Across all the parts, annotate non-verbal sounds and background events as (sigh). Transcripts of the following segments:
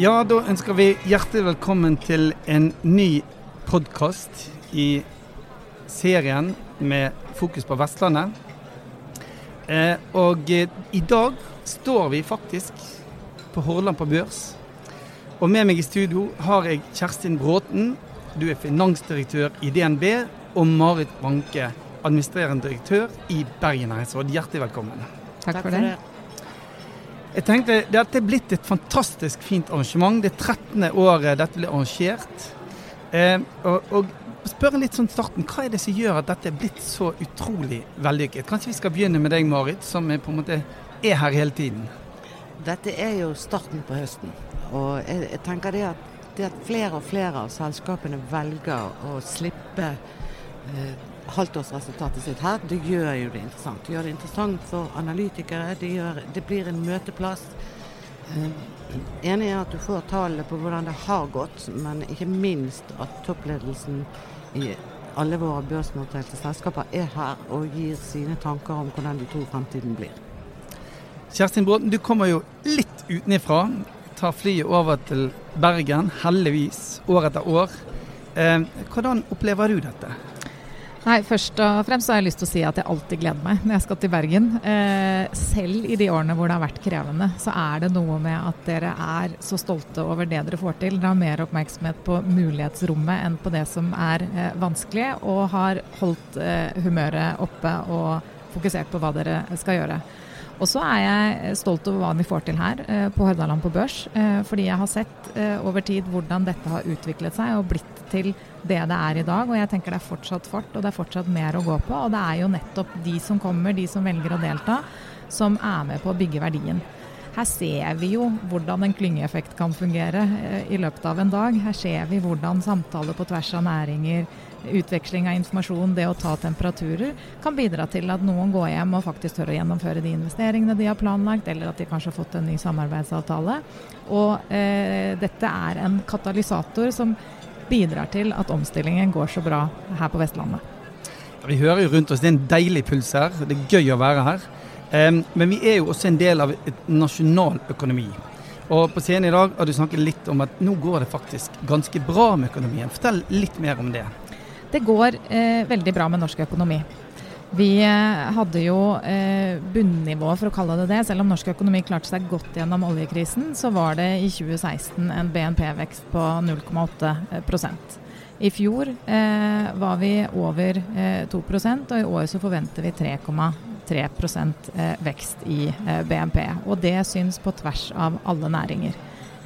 Ja, da ønsker vi hjertelig velkommen til en ny podkast i serien med fokus på Vestlandet. Eh, og eh, i dag står vi faktisk på Hordaland på børs. Og med meg i studio har jeg Kjerstin Bråten. Du er finansdirektør i DNB. Og Marit Banke, administrerende direktør i Bergen Næringsråd. Hjertelig velkommen. Takk, for det. Jeg tenkte Dette er blitt et fantastisk fint arrangement. Det er 13. året dette blir arrangert. Eh, og, og spørre litt sånn starten, Hva er det som gjør at dette er blitt så utrolig vellykket? Kanskje vi skal begynne med deg, Marit, som er på en måte er her hele tiden. Dette er jo starten på høsten. Og jeg, jeg tenker det at, det at, flere og flere av selskapene velger å slippe eh, halvtårsresultatet sitt her, det gjør jo det interessant. Det gjør det interessant for analytikere. Det, gjør, det blir en møteplass. Eh, enig er at du får tallene på hvordan det har gått, men ikke minst at toppledelsen i alle våre børsnoterte selskaper er her og gir sine tanker om hvordan de tror fremtiden blir. Kjerstin Bråten, du kommer jo litt utenifra. Tar flyet over til Bergen, heldigvis, år etter år. Eh, hvordan opplever du dette? Nei, Først og fremst har jeg lyst til å si at jeg alltid gleder meg når jeg skal til Bergen. Eh, selv i de årene hvor det har vært krevende, så er det noe med at dere er så stolte over det dere får til. Dere har mer oppmerksomhet på mulighetsrommet enn på det som er eh, vanskelig, og har holdt eh, humøret oppe og fokusert på hva dere skal gjøre. Og så er jeg stolt over hva vi får til her eh, på Hordaland på børs. Eh, fordi jeg har sett eh, over tid hvordan dette har utviklet seg og blitt til det det er i dag. Og jeg tenker det er fortsatt fart og det er fortsatt mer å gå på. Og det er jo nettopp de som kommer, de som velger å delta, som er med på å bygge verdien. Her ser vi jo hvordan en klyngeeffekt kan fungere i løpet av en dag. Her ser vi hvordan samtaler på tvers av næringer, utveksling av informasjon, det å ta temperaturer, kan bidra til at noen går hjem og faktisk tør å gjennomføre de investeringene de har planlagt, eller at de kanskje har fått en ny samarbeidsavtale. Og eh, dette er en katalysator som bidrar til at omstillingen går så bra her på Vestlandet. Vi hører jo rundt oss, det er en deilig puls her. Det er gøy å være her. Men vi er jo også en del av et nasjonal økonomi. Og på scenen i dag har du snakket litt om at nå går det faktisk ganske bra med økonomien. Fortell litt mer om det. Det går eh, veldig bra med norsk økonomi. Vi eh, hadde jo eh, bunnivået, for å kalle det det. Selv om norsk økonomi klarte seg godt gjennom oljekrisen, så var det i 2016 en BNP-vekst på 0,8 I fjor eh, var vi over eh, 2 og i år så forventer vi 3,8 3 eh, vekst i eh, BNP. Og det syns på tvers av alle næringer.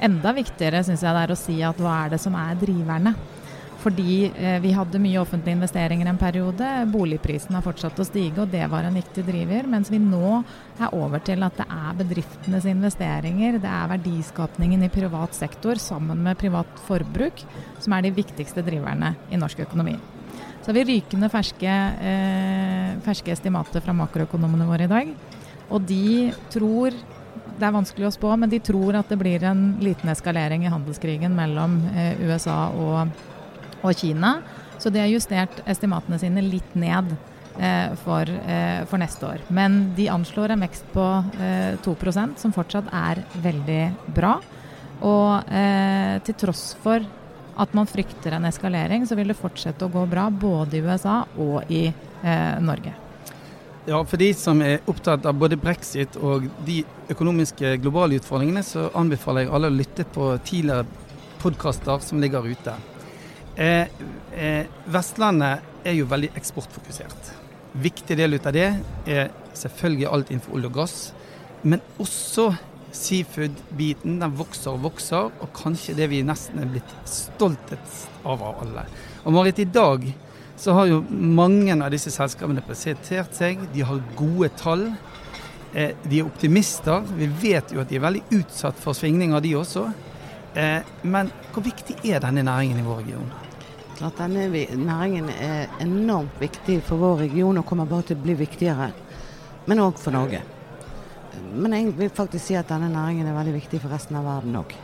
Enda viktigere syns jeg det er å si at hva er det som er driverne? Fordi eh, vi hadde mye offentlige investeringer en periode. Boligprisen har fortsatt å stige, og det var en viktig driver. Mens vi nå er over til at det er bedriftenes investeringer, det er verdiskapningen i privat sektor sammen med privat forbruk som er de viktigste driverne i norsk økonomi. Så har vi rykende ferske, eh, ferske estimater fra makroøkonomene våre i dag. Og de tror det er vanskelig å spå, men de tror at det blir en liten eskalering i handelskrigen mellom eh, USA og og Kina. Så de har justert estimatene sine litt ned eh, for, eh, for, neste år. Men de anslår en vekst på eh, 2% som fortsatt er veldig bra. Og eh, til tross for at man frykter en eskalering, så vil det fortsette å gå bra både i USA og i eh, Norge. Ja, For de som er opptatt av både brexit og de økonomiske globale utfordringene, så anbefaler jeg alle å lytte på tidligere podkaster som ligger ute. Eh, eh, Vestlandet er jo veldig eksportfokusert. Viktig del ut av det er selvfølgelig alt innenfor olje og gass, men også seafood-biten. Den vokser og vokser, og kanskje det vi nesten er blitt stoltest av av alle. Og Marit, i dag så har jo mange av disse selskapene presentert seg. De har gode tall. Eh, de er optimister. Vi vet jo at de er veldig utsatt for svingninger, de også. Eh, men hvor viktig er denne næringen i vår region? Klart denne næringen er enormt viktig for vår region og kommer bare til å bli viktigere. Men òg for Norge. Men jeg vil faktisk si at denne næringen er veldig viktig for resten av verden òg.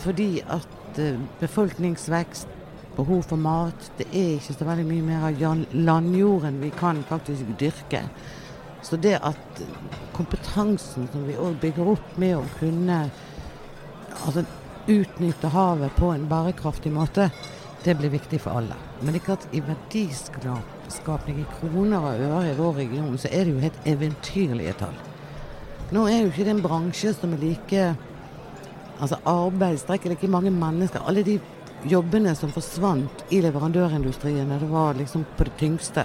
Fordi at eh, befolkningsvekst, behov for mat, det er ikke så veldig mye mer av landjorden vi kan faktisk dyrke. Så det at kompetansen som vi òg bygger opp med å kunne altså, utnytte havet på en bærekraftig måte, det blir viktig for alle. Men det er klart i verdiskapning i kroner og øre i vår region, så er det jo helt eventyrlige tall. Nå er jo ikke det en bransje som er like Altså arbeidsstrekk er ikke mange mennesker. Alle de jobbene som forsvant i leverandørindustrien da det var liksom på det tyngste,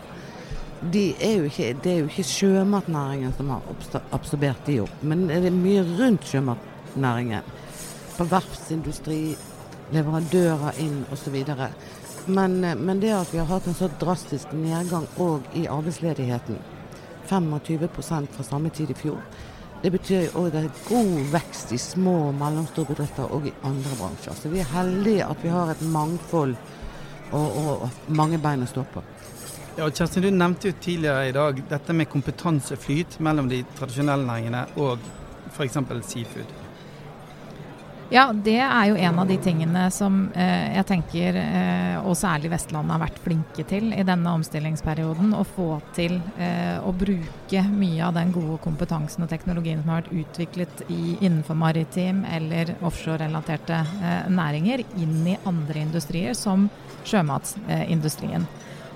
de er ikke, det er jo ikke sjømatnæringen som har absorbert de opp. Men det er mye rundt sjømatnæringen. På verftsindustri, leverandører inn osv. Men, men det at vi har hatt en så drastisk nedgang òg i arbeidsledigheten, 25% fra samme tid i fjor, det betyr òg det er god vekst i små og mellomstore bedrifter og i andre bransjer. Så vi er heldige at vi har et mangfold og, og, og mange bein å stå på. Ja, Kjersti, Du nevnte jo tidligere i dag dette med kompetanseflyt mellom de tradisjonelle næringene og f.eks. seafood. Ja, det er jo en av de tingene som eh, jeg tenker, eh, og særlig Vestlandet, har vært flinke til i denne omstillingsperioden. Å få til eh, å bruke mye av den gode kompetansen og teknologien som har vært utviklet i, innenfor maritim eller offshore-relaterte eh, næringer, inn i andre industrier, som sjømatsindustrien.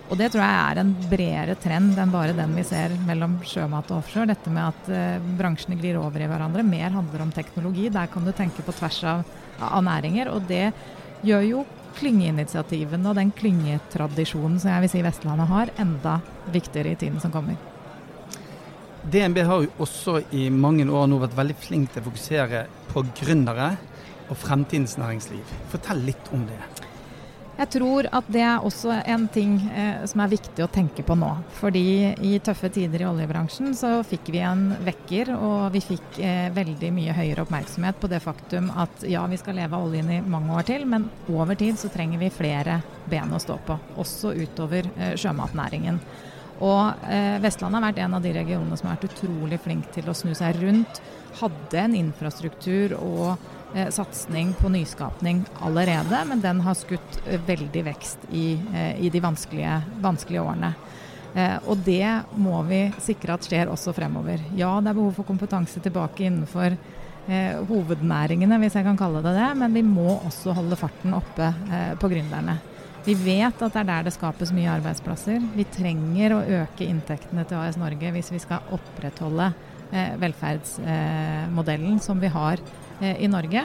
Og det tror jeg er en bredere trend enn bare den vi ser mellom sjømat og offshore. Dette med at eh, bransjene glir over i hverandre. Mer handler om teknologi. Der kan du tenke på tvers av, av næringer. Og det gjør jo klyngeinitiativene og den klyngetradisjonen som jeg vil si Vestlandet har, enda viktigere i tiden som kommer. DNB har jo også i mange år nå vært veldig flink til å fokusere på gründere og fremtidens næringsliv. Fortell litt om det. Jeg tror at det er også en ting eh, som er viktig å tenke på nå. Fordi i tøffe tider i oljebransjen så fikk vi en vekker, og vi fikk eh, veldig mye høyere oppmerksomhet på det faktum at ja, vi skal leve av oljen i mange år til, men over tid så trenger vi flere ben å stå på. Også utover eh, sjømatnæringen. Og eh, Vestlandet har vært en av de regionene som har vært utrolig flink til å snu seg rundt. Hadde en infrastruktur og eh, satsing på nyskapning allerede, men den har skutt eh, veldig vekst i, eh, i de vanskelige, vanskelige årene. Eh, og det må vi sikre at skjer også fremover. Ja, det er behov for kompetanse tilbake innenfor eh, hovednæringene, hvis jeg kan kalle det det, men vi må også holde farten oppe eh, på gründerne. Vi vet at det er der det skapes mye arbeidsplasser. Vi trenger å øke inntektene til AS Norge hvis vi skal opprettholde velferdsmodellen som vi har Eh, i Norge.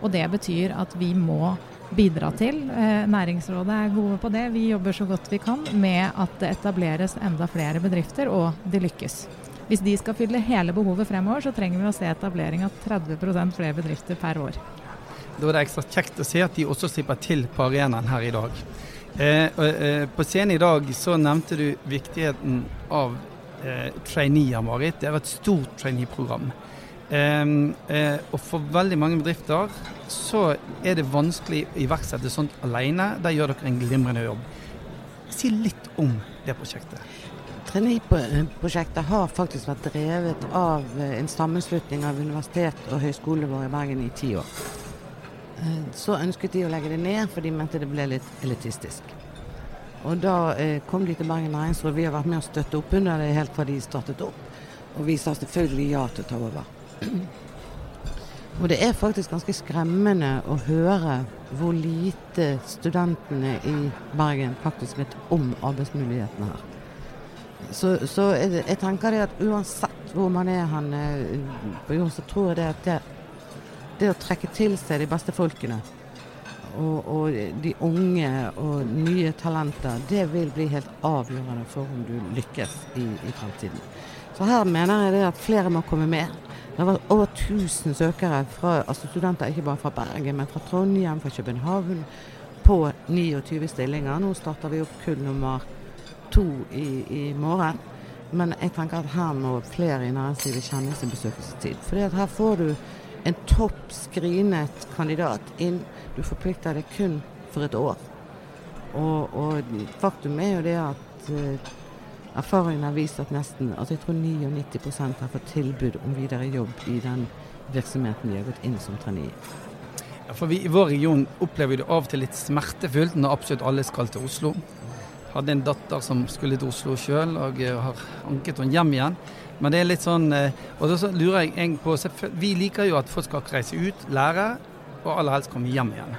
Og det betyr at vi må bidra til. Eh, Næringsrådet er gode på det. Vi jobber så godt vi kan med at det etableres enda flere bedrifter, og de lykkes. Hvis de skal fylle hele behovet fremover, så trenger vi å se etablering av 30% flere bedrifter per år. Da er det ekstra kjekt å se at de også slipper til på arenaen her i dag. Eh, eh, på scenen i dag så nevnte du viktigheten av eh, traineer, Marit. Det er et stort traineeprogram. Um, uh, og for veldig mange bedrifter så er det vanskelig å iverksette sånt alene. Der gjør dere en glimrende jobb. Si litt om det prosjektet. Trainee-prosjektet har faktisk vært drevet av eh, en sammenslutning av universitet og høyskole i Bergen i ti år. Eh, så ønsket de å legge det ned, for de mente det ble litt elitistisk. Og da eh, kom de til Bergen næringsråd. Vi har vært med å støtte opp under det helt fra de startet opp. Og vi sa selvfølgelig ja til å ta over. (clears throat) Og det er faktisk ganske skremmende å høre hvor lite studentene i Bergen faktisk vet om arbeidsmulighetene her. Så, så jeg, tenker det at uansett hvor man er hen jorden, så tror jeg det at det, det, å trekke til seg de beste folkene og, og, de unge og nye talenter, det vil bli helt avgjørende for om du lykkes i, i fremtiden. Så her mener jeg det at flere må komme med. Det var over 1000 søkere, fra, altså studenter ikke bare fra Bergen, men fra Trondheim, fra København, på 29 stillinger. Nå starter vi opp kull nummer to i, i morgen. Men jeg tenker at her må flere i næringslivet kjenne sin besøkelsestid. For her får du en topp screenet kandidat inn. Du forplikter deg kun for et år. Og, og faktum er jo det at uh, Erfaringen har vist at nesten altså jeg tror 99% har fått tilbud om videre jobb i den virksomheten de har gått inn som trainee. Ja, for vi I vår region opplever det av og til litt smertefullt når absolutt alle skal til Oslo. Hadde en datter som skulle til Oslo sjøl, og har anket henne hjem igjen. Men det er litt sånn Og så lurer jeg på Vi liker jo at folk skal reise ut, lære, og aller helst komme hjem igjen.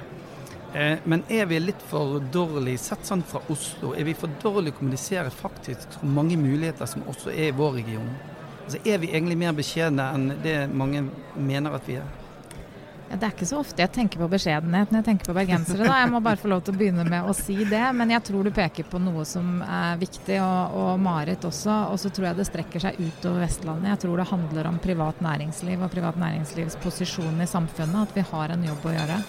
Men er vi litt for dårlig sett sånn fra Oslo? Er vi for dårlig å kommunisere faktisk hvor mange muligheter som også er i vår region? Altså, er vi egentlig mer beskjedne enn det mange mener at vi er? Ja, det er ikke så ofte jeg tenker på beskjedenhet når jeg tenker på bergensere. Da. Jeg må bare få lov til å begynne med å si det. Men jeg tror du peker på noe som er viktig, og, og Marit også. Og så tror jeg det strekker seg utover Vestlandet. Jeg tror det handler om privat næringsliv og privat næringslivs posisjon i samfunnet. At vi har en jobb å gjøre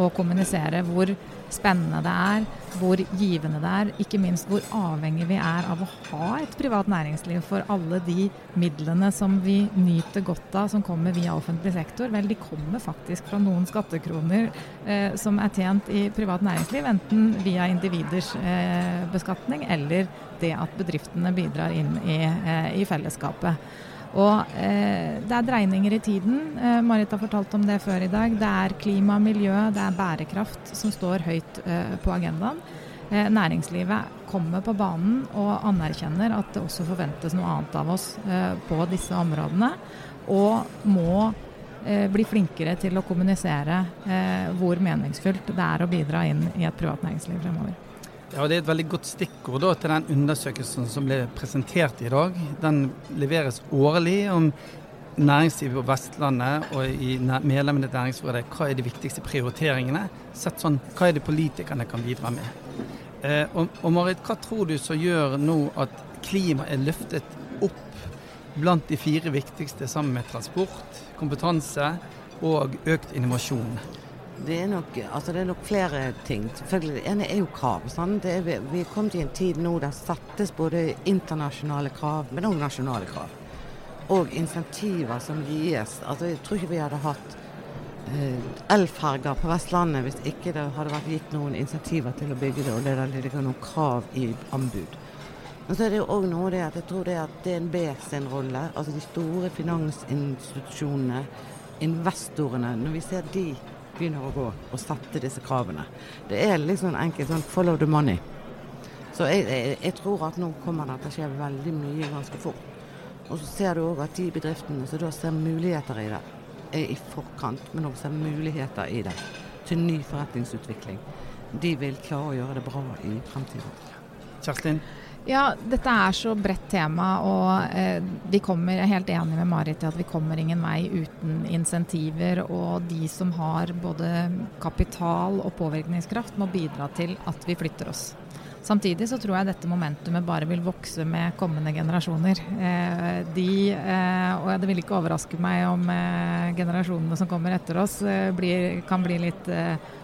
og kommunisere hvor spennende det er, hvor givende det er, ikke minst hvor avhengig vi er av å ha et privat næringsliv for alle de midlene som vi nyter godt av som kommer via offentlig sektor. Vel, de kommer faktisk fra noen skattekroner eh, som er tjent i privat næringsliv, enten via individers eh, beskatning eller det at bedriftene bidrar inn i, eh, i fellesskapet. Og eh, det er dreininger i tiden. Eh, Marit har fortalt om det før i dag. Det er klima, miljø, det er bærekraft som står høyt eh, på agendaen. Eh, næringslivet kommer på banen og anerkjenner at det også forventes noe annet av oss eh, på disse områdene. Og må eh, bli flinkere til å kommunisere hvor meningsfylt det er å bidra inn i et privat næringsliv fremover. Ja, Det er et veldig godt stikkord da, til den undersøkelsen som ble presentert i dag. Den leveres årlig om næringslivet på Vestlandet og i medlemmene til Næringsrådet. Hva er de viktigste prioriteringene? Sett sånn, Hva er det politikerne kan bidra med? Eh, og, og Marit, hva tror du som gjør nå at klima er løftet opp blant de fire viktigste sammen med transport, kompetanse og økt innovasjon? Det er, nok, altså det er nok flere ting. Det ene er jo krav. Er, vi er kommet i en tid nå der settes både internasjonale krav, men òg nasjonale krav. Og insentiver som gis. Altså, jeg tror ikke vi hadde hatt eh, elferger på Vestlandet hvis ikke det hadde vært gitt noen insentiver til å bygge det, og det ligger noen krav i anbud. Men så er det jo òg noe det at jeg tror det at DNB sin rolle, altså de store finansinstitusjonene, investorene, når vi ser de begynner å gå og sette disse kravene. Det er liksom enkelt sånn follow the money. Så jeg, jeg, jeg tror at nå kommer det til å skje veldig mye ganske fort. Og så ser du òg at de bedriftene som da ser muligheter i det, er i forkant, men òg ser muligheter i det til ny forretningsutvikling. De vil klare å gjøre det bra i fremtiden. Kjerstin? Ja, dette er så bredt tema, og eh, vi kommer, jeg er helt enig med Marit i at vi kommer ingen vei uten insentiver. Og de som har både kapital og påvirkningskraft, må bidra til at vi flytter oss. Samtidig så tror jeg dette momentumet bare vil vokse med kommende generasjoner. Eh, de, eh, og det vil ikke overraske meg om eh, generasjonene som kommer etter oss blir, kan bli litt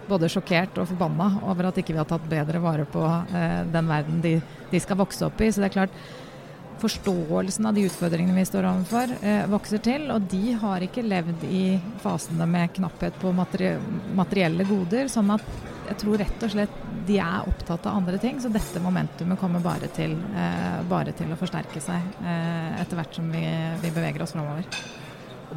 både sjokkert og forbanna over at ikke vi har tatt bedre vare på den verden de, de, skal vokse opp i. Så det er klart Forståelsen av de utfordringene vi står overfor, vokser til. Og de har ikke levd i fasene med knapphet på materielle goder. sånn at jeg tror rett og slett de er opptatt av andre ting. Så dette momentumet kommer bare til, eh, bare til å forsterke seg eh, etter hvert som vi, vi beveger oss framover.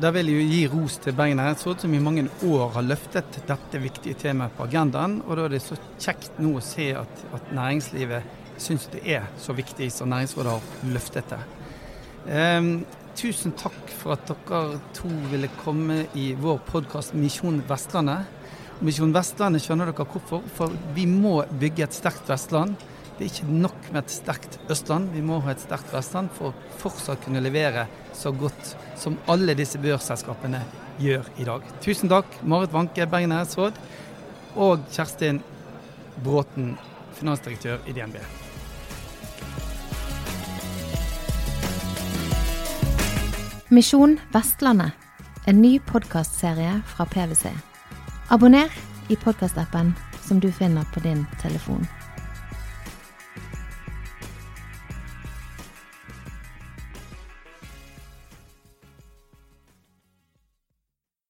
Da vil jeg gi ros til Bergen næringsråd, som i mange år har løftet dette viktige temaet på agendaen. Og da er det så kjekt nå å se at, at næringslivet syns det er så viktig som Næringsrådet har løftet det. Um, tusen takk for at dere to ville komme i vår podkast Misjon Vestlandet. Misjon Vestlandet skjønner dere hvorfor. For vi må bygge et sterkt Vestland. Det er ikke nok med et sterkt Østland, vi må ha et sterkt Vestland for å fortsatt kunne levere så godt som alle disse børsselskapene gjør i dag. Tusen takk, Marit Wanke, Bergen Næringsråd, og Kjerstin Bråten, finansdirektør i DNB. Misjon Vestlandet, en ny podkastserie fra PwC. Abonner i podkastappen som du finner på din telefon.